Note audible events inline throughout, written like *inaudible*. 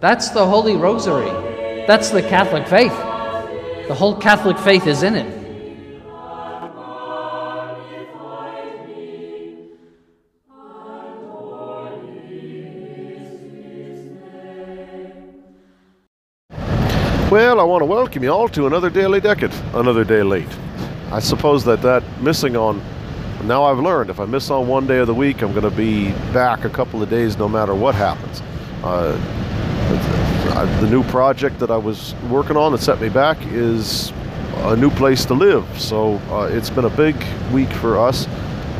That's the Holy Rosary. That's the Catholic faith. The whole Catholic faith is in it. Well, I want to welcome you all to another Daily Decade, another day late. I suppose that that missing on, now I've learned, if I miss on one day of the week, I'm going to be back a couple of days no matter what happens. Uh, the new project that I was working on that set me back is a new place to live. So uh, it's been a big week for us.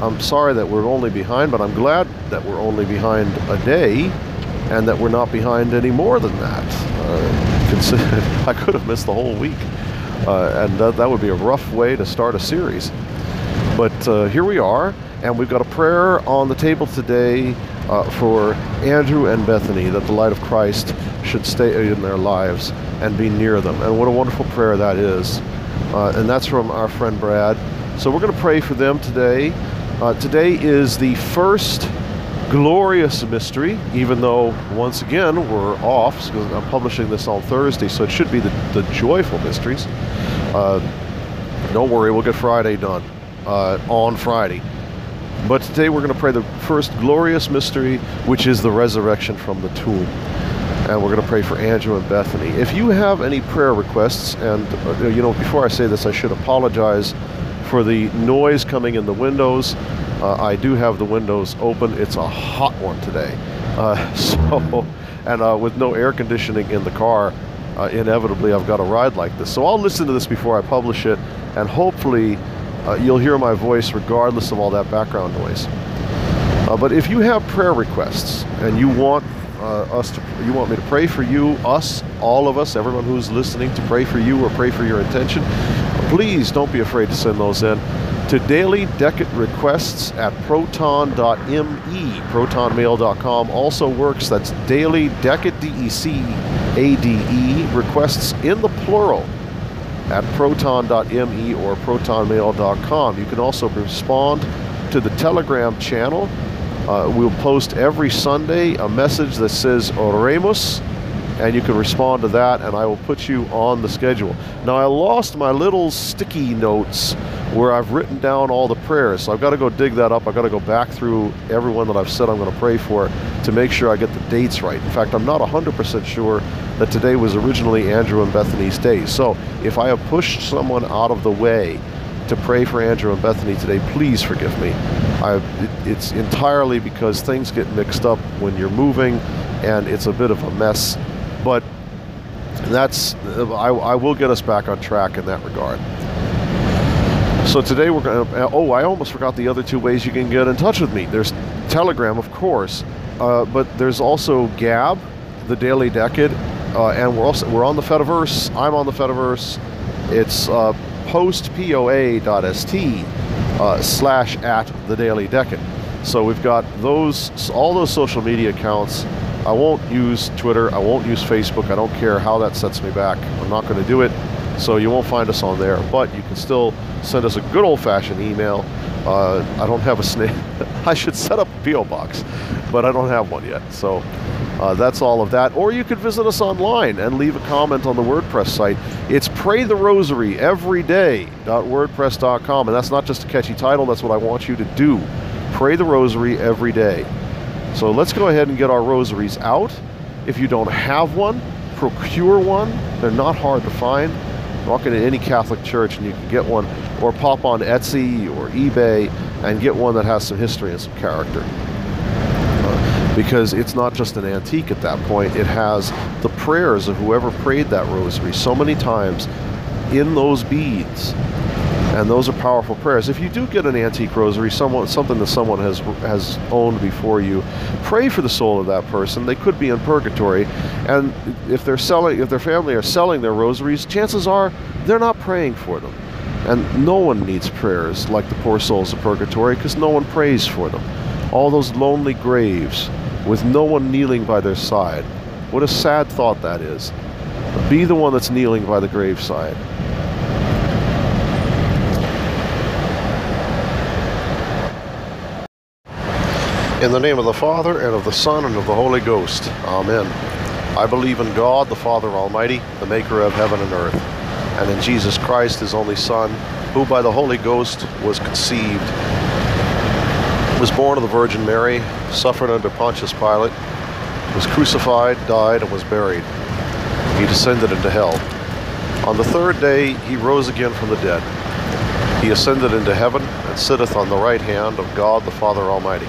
I'm sorry that we're only behind, but I'm glad that we're only behind a day and that we're not behind any more than that. Uh, *laughs* I could have missed the whole week, uh, and that, that would be a rough way to start a series. But uh, here we are, and we've got a prayer on the table today uh, for Andrew and Bethany that the light of Christ should stay in their lives and be near them. And what a wonderful prayer that is. Uh, and that's from our friend Brad. So we're going to pray for them today. Uh, today is the first glorious mystery, even though once again we're off I'm publishing this on Thursday, so it should be the, the joyful mysteries. Uh, don't worry, we'll get Friday done uh, on Friday. But today we're going to pray the first glorious mystery, which is the resurrection from the tomb. And we're going to pray for Andrew and Bethany. If you have any prayer requests, and uh, you know, before I say this, I should apologize for the noise coming in the windows. Uh, I do have the windows open. It's a hot one today. Uh, *laughs* so, and uh, with no air conditioning in the car, uh, inevitably I've got a ride like this. So I'll listen to this before I publish it, and hopefully uh, you'll hear my voice regardless of all that background noise. Uh, but if you have prayer requests and you want us to, you want me to pray for you, us, all of us, everyone who's listening to pray for you or pray for your intention, please don't be afraid to send those in to daily decade requests at proton.me. Protonmail.com also works. That's daily decade, D-E-C-A-D-E, requests in the plural at proton.me or protonmail.com. You can also respond to the Telegram channel. Uh, we'll post every Sunday a message that says Oremus and you can respond to that and I will put you on the schedule. Now I lost my little sticky notes where I've written down all the prayers. So I've got to go dig that up. I've got to go back through everyone that I've said I'm going to pray for to make sure I get the dates right. In fact, I'm not 100% sure that today was originally Andrew and Bethany's day. So if I have pushed someone out of the way to pray for Andrew and Bethany today, please forgive me. I, it, it's entirely because things get mixed up when you're moving and it's a bit of a mess but that's I, I will get us back on track in that regard. So today we're going to. Oh, I almost forgot the other two ways you can get in touch with me. There's Telegram, of course, uh, but there's also Gab, the Daily Decade, uh, and we're also we're on the Fediverse. I'm on the Fediverse. It's uh, postpoa.st uh, slash at the Daily Decade. So we've got those all those social media accounts I won't use Twitter. I won't use Facebook. I don't care how that sets me back. I'm not going to do it. So you won't find us on there. But you can still send us a good old fashioned email. Uh, I don't have a snake. *laughs* I should set up a P.O. box, but I don't have one yet. So uh, that's all of that. Or you could visit us online and leave a comment on the WordPress site. It's Pray the Rosary. And that's not just a catchy title, that's what I want you to do. Pray the Rosary every day. So let's go ahead and get our rosaries out. If you don't have one, procure one. They're not hard to find. Walk into any Catholic church and you can get one, or pop on Etsy or eBay and get one that has some history and some character. Uh, because it's not just an antique at that point, it has the prayers of whoever prayed that rosary so many times in those beads and those are powerful prayers. If you do get an antique rosary, someone something that someone has has owned before you, pray for the soul of that person. They could be in purgatory, and if they're selling, if their family are selling their rosaries, chances are they're not praying for them. And no one needs prayers like the poor souls of purgatory because no one prays for them. All those lonely graves with no one kneeling by their side. What a sad thought that is. Be the one that's kneeling by the graveside. In the name of the Father, and of the Son, and of the Holy Ghost. Amen. I believe in God, the Father Almighty, the maker of heaven and earth, and in Jesus Christ, his only Son, who by the Holy Ghost was conceived, was born of the Virgin Mary, suffered under Pontius Pilate, was crucified, died, and was buried. He descended into hell. On the third day he rose again from the dead. He ascended into heaven, and sitteth on the right hand of God the Father Almighty.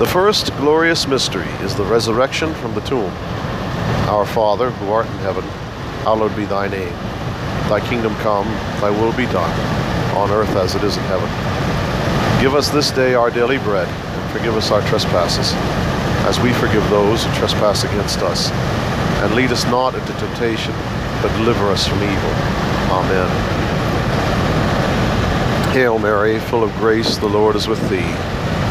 The first glorious mystery is the resurrection from the tomb. Our Father, who art in heaven, hallowed be thy name. Thy kingdom come, thy will be done, on earth as it is in heaven. Give us this day our daily bread, and forgive us our trespasses, as we forgive those who trespass against us. And lead us not into temptation, but deliver us from evil. Amen. Hail Mary, full of grace, the Lord is with thee.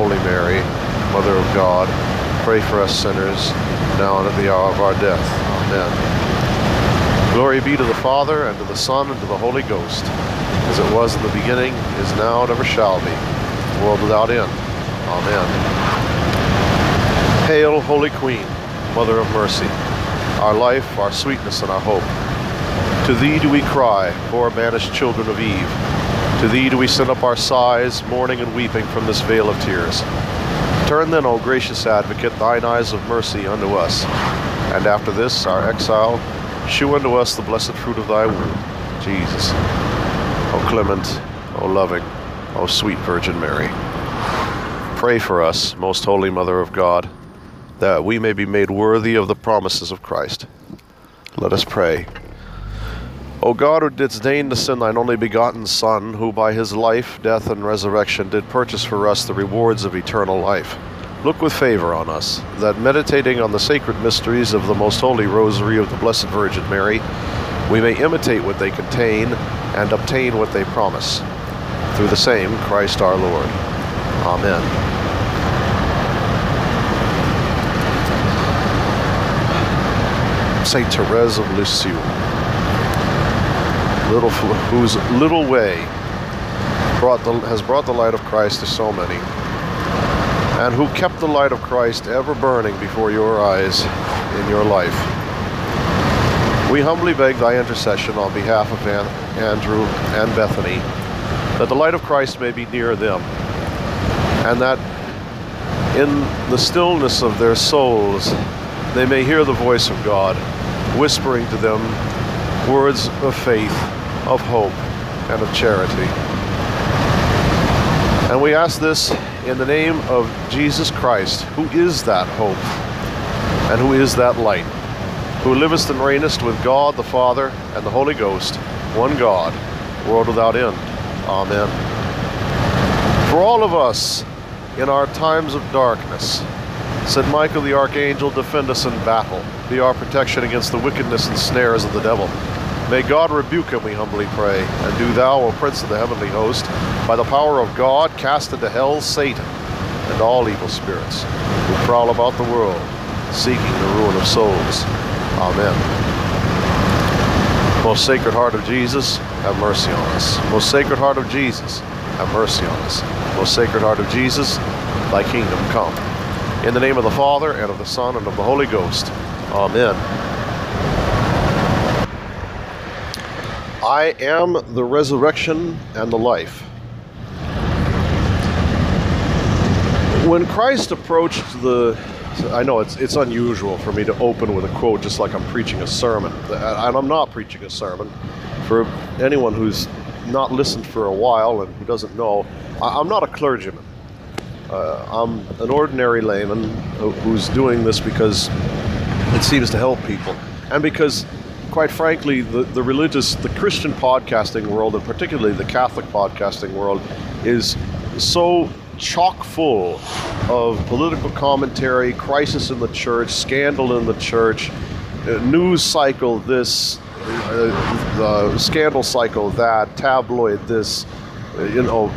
Holy Mary, Mother of God, pray for us sinners, now and at the hour of our death. Amen. Glory be to the Father, and to the Son, and to the Holy Ghost, as it was in the beginning, is now, and ever shall be, world without end. Amen. Hail, Holy Queen, Mother of Mercy, our life, our sweetness, and our hope. To thee do we cry, poor banished children of Eve. To thee do we send up our sighs, mourning and weeping from this vale of tears. Turn then, O gracious advocate, thine eyes of mercy unto us, and after this, our exile, shew unto us the blessed fruit of thy womb, Jesus. O clement, O loving, O sweet Virgin Mary. Pray for us, most holy Mother of God, that we may be made worthy of the promises of Christ. Let us pray. O God, who didst deign to send thine only begotten Son, who by his life, death, and resurrection did purchase for us the rewards of eternal life, look with favor on us, that meditating on the sacred mysteries of the most holy rosary of the Blessed Virgin Mary, we may imitate what they contain and obtain what they promise. Through the same Christ our Lord. Amen. Saint Therese of Lisieux, little, whose little way brought the, has brought the light of Christ to so many, and who kept the light of Christ ever burning before your eyes in your life. We humbly beg thy intercession on behalf of An- Andrew and Bethany, that the light of Christ may be near them, and that in the stillness of their souls they may hear the voice of God whispering to them words of faith, of hope, and of charity. And we ask this in the name of Jesus Christ, who is that hope and who is that light, who livest and reignest with God the Father and the Holy Ghost, one God, world without end. Amen. For all of us in our times of darkness, Saint Michael the Archangel, defend us in battle. Be our protection against the wickedness and snares of the devil. May God rebuke him, we humbly pray. And do thou, O Prince of the heavenly host, by the power of God, cast into hell Satan and all evil spirits who prowl about the world, seeking the ruin of souls. Amen. Most Sacred Heart of Jesus, have mercy on us. Most Sacred Heart of Jesus, have mercy on us. Most Sacred Heart of Jesus, thy kingdom come. In the name of the Father, and of the Son, and of the Holy Ghost. Amen. I am the resurrection and the life. When Christ approached the I know it's it's unusual for me to open with a quote just like I'm preaching a sermon. And I'm not preaching a sermon. For anyone who's not listened for a while and who doesn't know, I'm not a clergyman. Uh, I'm an ordinary layman who's doing this because it seems to help people, and because, quite frankly, the, the religious, the Christian podcasting world, and particularly the Catholic podcasting world, is so chock full of political commentary, crisis in the church, scandal in the church, uh, news cycle this, uh, scandal cycle that, tabloid this you know,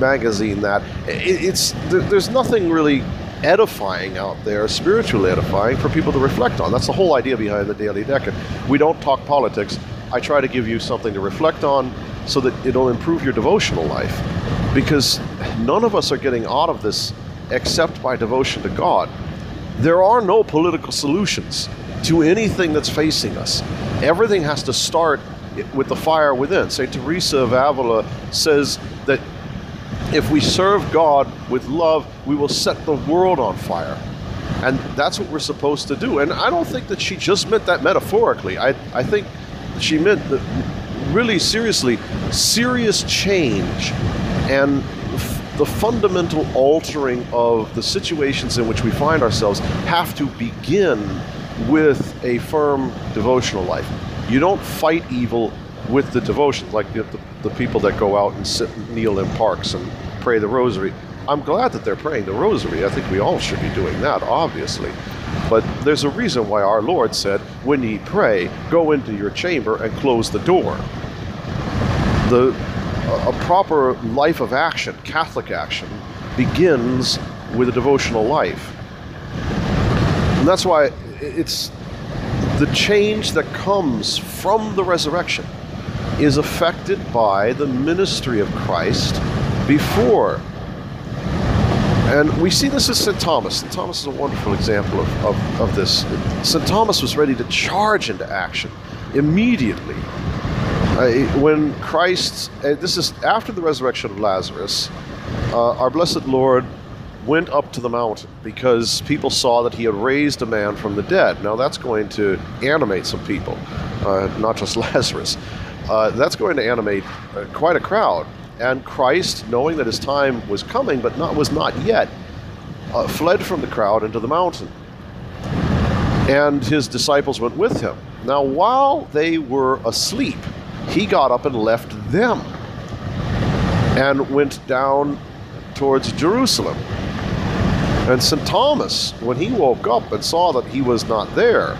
magazine that. It's there's nothing really edifying out there, spiritually edifying for people to reflect on. That's the whole idea behind the Daily Decade. We don't talk politics. I try to give you something to reflect on so that it'll improve your devotional life. Because none of us are getting out of this except by devotion to God. There are no political solutions to anything that's facing us. Everything has to start with the fire within. St. Teresa of Avila says that if we serve God with love, we will set the world on fire. And that's what we're supposed to do. And I don't think that she just meant that metaphorically. I, I think she meant that really seriously, serious change and the fundamental altering of the situations in which we find ourselves have to begin with a firm devotional life. You don't fight evil with the devotion, like the, the, the people that go out and sit and kneel in parks and pray the rosary. I'm glad that they're praying the rosary. I think we all should be doing that, obviously. But there's a reason why our Lord said, when ye pray, go into your chamber and close the door. The, a proper life of action, Catholic action, begins with a devotional life. And that's why it's the change that comes from the resurrection is affected by the ministry of Christ before. And we see this as St. Thomas. St. Thomas is a wonderful example of, of, of this. St. Thomas was ready to charge into action immediately. Uh, when Christ, uh, this is after the resurrection of Lazarus, uh, our blessed Lord went up to the mountain because people saw that he had raised a man from the dead. Now, that's going to animate some people, uh, not just *laughs* Lazarus. Uh, that's going to animate uh, quite a crowd. And Christ, knowing that his time was coming, but not, was not yet, uh, fled from the crowd into the mountain. And his disciples went with him. Now, while they were asleep, he got up and left them and went down towards Jerusalem. And St. Thomas, when he woke up and saw that he was not there,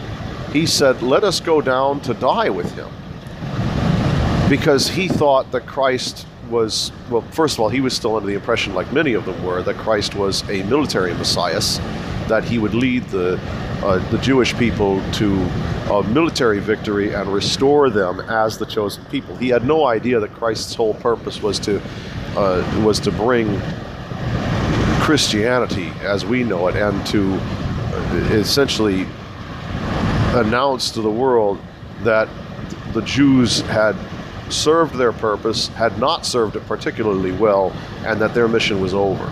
he said, Let us go down to die with him. Because he thought that Christ was, well, first of all, he was still under the impression, like many of them were, that Christ was a military messiah, that he would lead the, uh, the Jewish people to a military victory and restore them as the chosen people. He had no idea that Christ's whole purpose was to, uh, was to bring Christianity as we know it and to essentially announce to the world that the Jews had served their purpose, had not served it particularly well, and that their mission was over.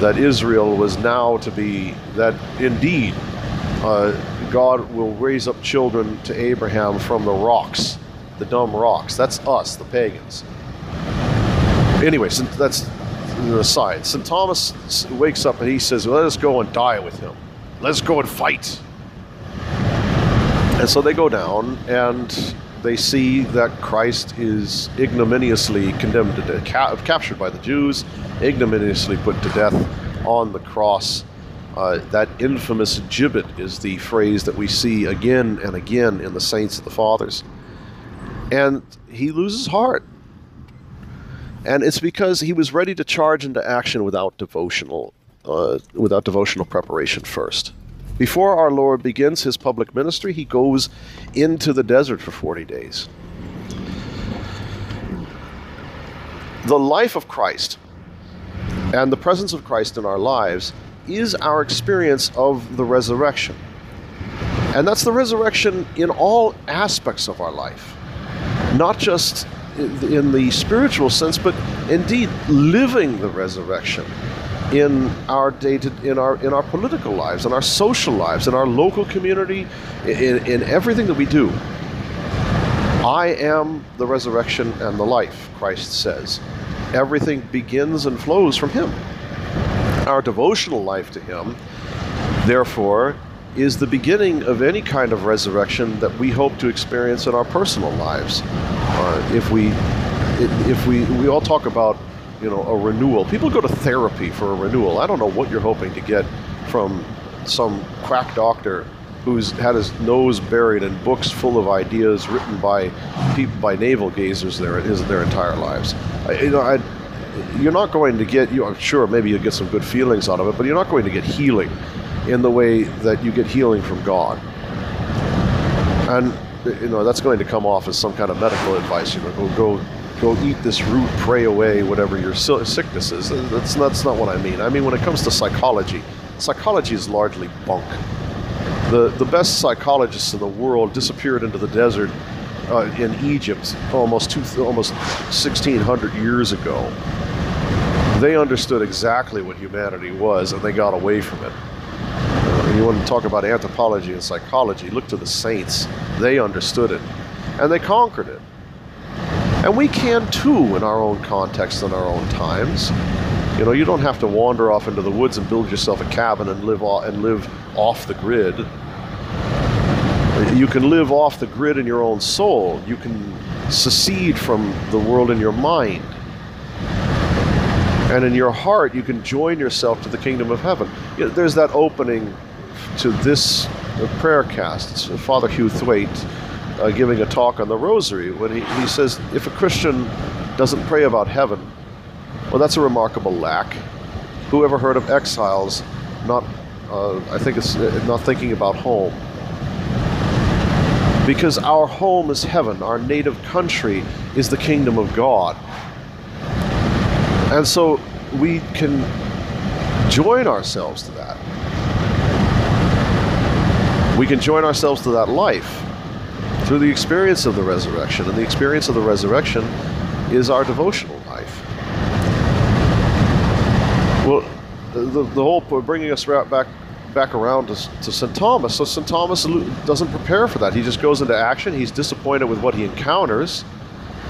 That Israel was now to be, that indeed uh, God will raise up children to Abraham from the rocks, the dumb rocks. That's us, the pagans. Anyway, so that's an aside. St. Thomas wakes up and he says, Let us go and die with him. Let's go and fight. And so they go down and they see that Christ is ignominiously condemned to death, ca- captured by the Jews, ignominiously put to death on the cross. Uh, that infamous gibbet is the phrase that we see again and again in the saints of the fathers. And he loses heart. And it's because he was ready to charge into action without devotional, uh, without devotional preparation first. Before our Lord begins his public ministry, he goes into the desert for 40 days. The life of Christ and the presence of Christ in our lives is our experience of the resurrection. And that's the resurrection in all aspects of our life, not just in the spiritual sense, but indeed living the resurrection in our day to, in our in our political lives, in our social lives, in our local community, in, in everything that we do. I am the resurrection and the life, Christ says. Everything begins and flows from Him. Our devotional life to Him, therefore, is the beginning of any kind of resurrection that we hope to experience in our personal lives. Uh, if we, if we, we all talk about, you know, a renewal. People go to therapy for a renewal. I don't know what you're hoping to get from some quack doctor who's had his nose buried in books full of ideas written by people by navel gazers their his their entire lives. I, you know, I, you're not going to get. You know, sure, maybe you'll get some good feelings out of it, but you're not going to get healing in the way that you get healing from God. And you know that's going to come off as some kind of medical advice. You know, go go go eat this root, pray away whatever your sickness is. That's that's not what I mean. I mean when it comes to psychology, psychology is largely bunk. The the best psychologists in the world disappeared into the desert uh, in Egypt almost two, almost 1600 years ago. They understood exactly what humanity was, and they got away from it you want to talk about anthropology and psychology, look to the saints. They understood it and they conquered it. And we can too in our own context and our own times. You know, you don't have to wander off into the woods and build yourself a cabin and live off, and live off the grid. You can live off the grid in your own soul. You can secede from the world in your mind. And in your heart, you can join yourself to the kingdom of heaven. There's that opening to this prayer cast. It's Father Hugh Thwaite uh, giving a talk on the rosary when he, he says if a Christian doesn't pray about heaven, well, that's a remarkable lack. Who ever heard of exiles not, uh, I think it's uh, not thinking about home? Because our home is heaven, our native country is the kingdom of God. And so we can join ourselves to that. We can join ourselves to that life through the experience of the resurrection. And the experience of the resurrection is our devotional life. Well, the, the whole bringing us back back around to, to St. Thomas. So St. Thomas doesn't prepare for that. He just goes into action. He's disappointed with what he encounters,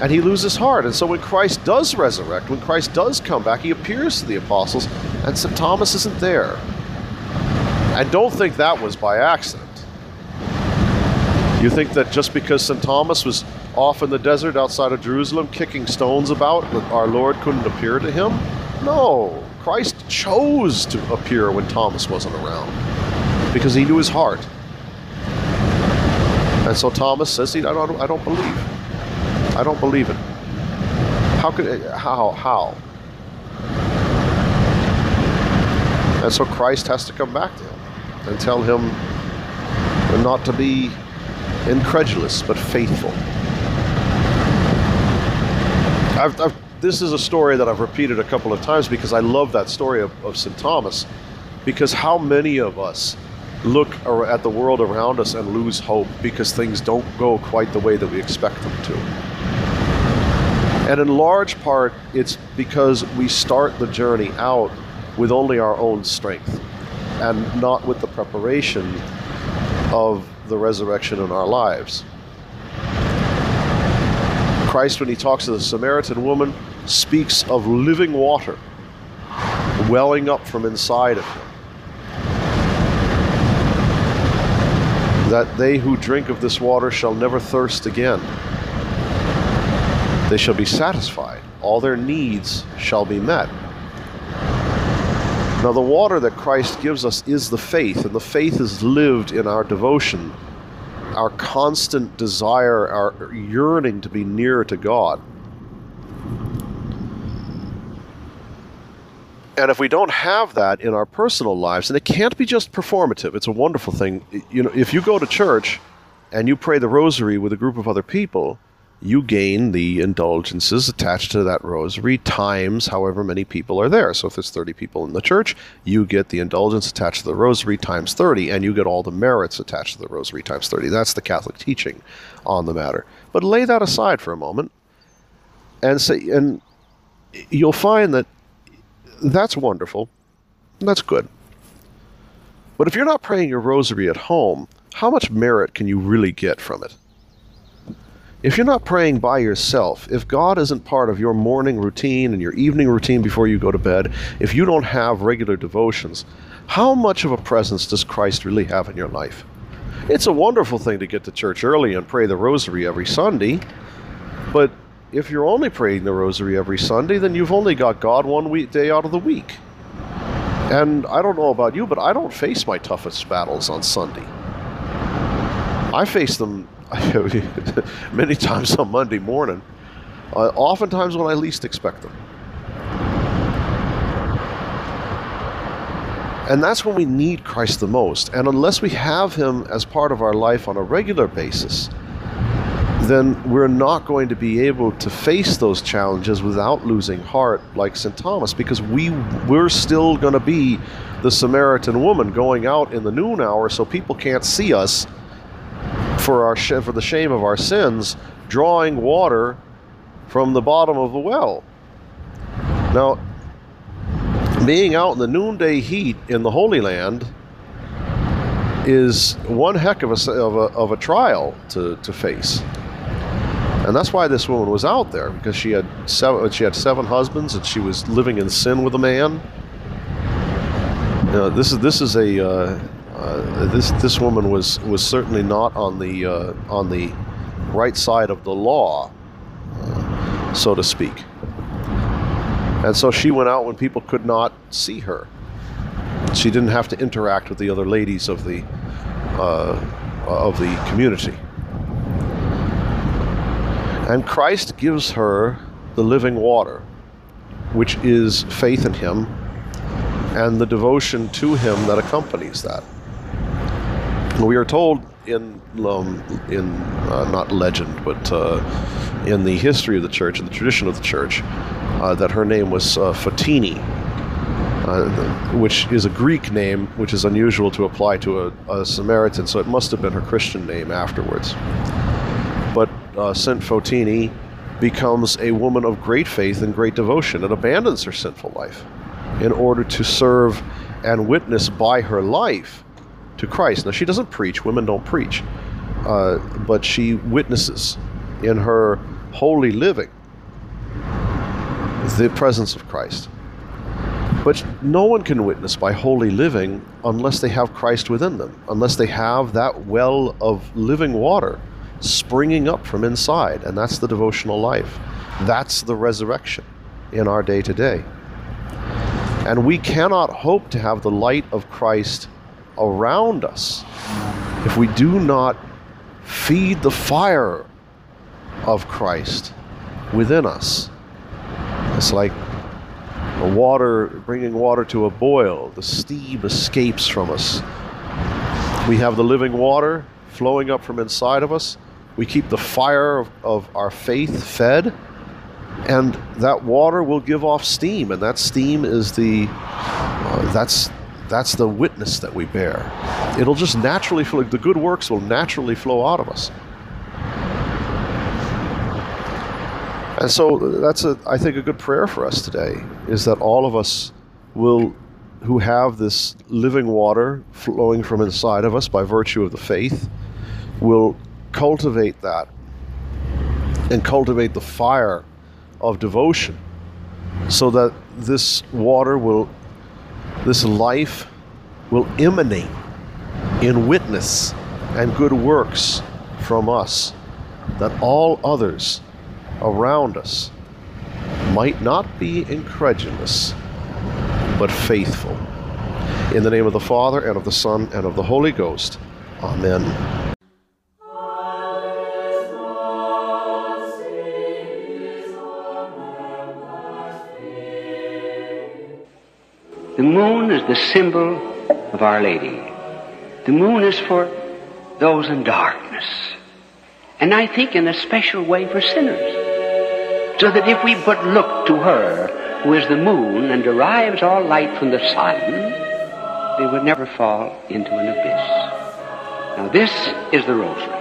and he loses heart. And so when Christ does resurrect, when Christ does come back, he appears to the apostles, and St. Thomas isn't there. And don't think that was by accident. You think that just because St. Thomas was off in the desert outside of Jerusalem kicking stones about, that our Lord couldn't appear to him? No. Christ chose to appear when Thomas wasn't around because he knew his heart. And so Thomas says, I don't, I don't believe. I don't believe it. How could, how, how? And so Christ has to come back to him and tell him not to be incredulous, but faithful. I've, I've, this is a story that I've repeated a couple of times because I love that story of, of St. Thomas. Because how many of us look at the world around us and lose hope because things don't go quite the way that we expect them to? And in large part, it's because we start the journey out with only our own strength and not with the preparation of the resurrection in our lives. Christ, when he talks to the Samaritan woman, speaks of living water welling up from inside of him. That they who drink of this water shall never thirst again. They shall be satisfied. All their needs shall be met. Now, the water that Christ gives us is the faith, and the faith is lived in our devotion, our constant desire, our yearning to be near to God. And if we don't have that in our personal lives, and it can't be just performative, it's a wonderful thing. You know, if you go to church and you pray the rosary with a group of other people, you gain the indulgences attached to that rosary times however many people are there. So if there's 30 people in the church, you get the indulgence attached to the rosary times 30, and you get all the merits attached to the rosary times 30. That's the Catholic teaching on the matter. But lay that aside for a moment and say, and you'll find that that's wonderful. That's good. But if you're not praying your rosary at home, how much merit can you really get from it? If you're not praying by yourself, if God isn't part of your morning routine and your evening routine before you go to bed, if you don't have regular devotions, how much of a presence does Christ really have in your life? It's a wonderful thing to get to church early and pray the rosary every Sunday, but if you're only praying the rosary every Sunday, then you've only got God one week, day out of the week. And I don't know about you, but I don't face my toughest battles on Sunday. I face them *laughs* many times on Monday morning, uh, oftentimes when I least expect them. And that's when we need Christ the most. And unless we have Him as part of our life on a regular basis, then we're not going to be able to face those challenges without losing heart like St. Thomas because we we're still going to be the Samaritan woman going out in the noon hour so people can't see us for our for the shame of our sins, drawing water from the bottom of the well. Now, being out in the noonday heat in the Holy Land is one heck of a, of a, of a trial to, to face. And that's why this woman was out there because she had seven she had seven husbands and she was living in sin with a man. This is this is a uh, Uh, this this woman was was certainly not on the uh, on the right side of the law, so to speak. And so she went out when people could not see her. She didn't have to interact with the other ladies of the uh, of the community. And Christ gives her the living water, which is faith in Him and the devotion to Him that accompanies that. We are told in um, in uh, not legend, but uh, in the history of the church, in the tradition of the church, uh, that her name was uh, Fotini, uh, which is a Greek name, which is unusual to apply to a, a, Samaritan. So it must have been her Christian name afterwards. But uh, Saint Fotini becomes a woman of great faith and great devotion and abandons her sinful life in order to serve and witness by her life to Christ. Now, she doesn't preach, women don't preach, uh, but she witnesses in her holy living the presence of Christ. But no one can witness by holy living unless they have Christ within them, unless they have that well of living water springing up from inside. And that's the devotional life. That's the resurrection in our day to day. And we cannot hope to have the light of Christ around us if we do not feed the fire of Christ within us. It's like a water bringing water to a boil. The steam escapes from us. We have the living water flowing up from inside of us. We keep the fire of, of our faith fed, and that water will give off steam, and that steam is the uh, that's that's the witness that we bear. It'll just naturally flow. The good works will naturally flow out of us. And so that's a, I think, a good prayer for us today is that all of us will, who have this living water flowing from inside of us by virtue of the faith, will cultivate that and cultivate the fire of devotion so that this water will, this life will emanate in witness and good works from us, that all others around us might not be incredulous, but faithful. In the name of the Father, and of the Son, and of the Holy Ghost. Amen. Moon is the symbol of Our Lady. The moon is for those in darkness. And I think in a special way for sinners. So that if we but look to her, who is the moon and derives all light from the sun, they would never fall into an abyss. Now this is the rosary.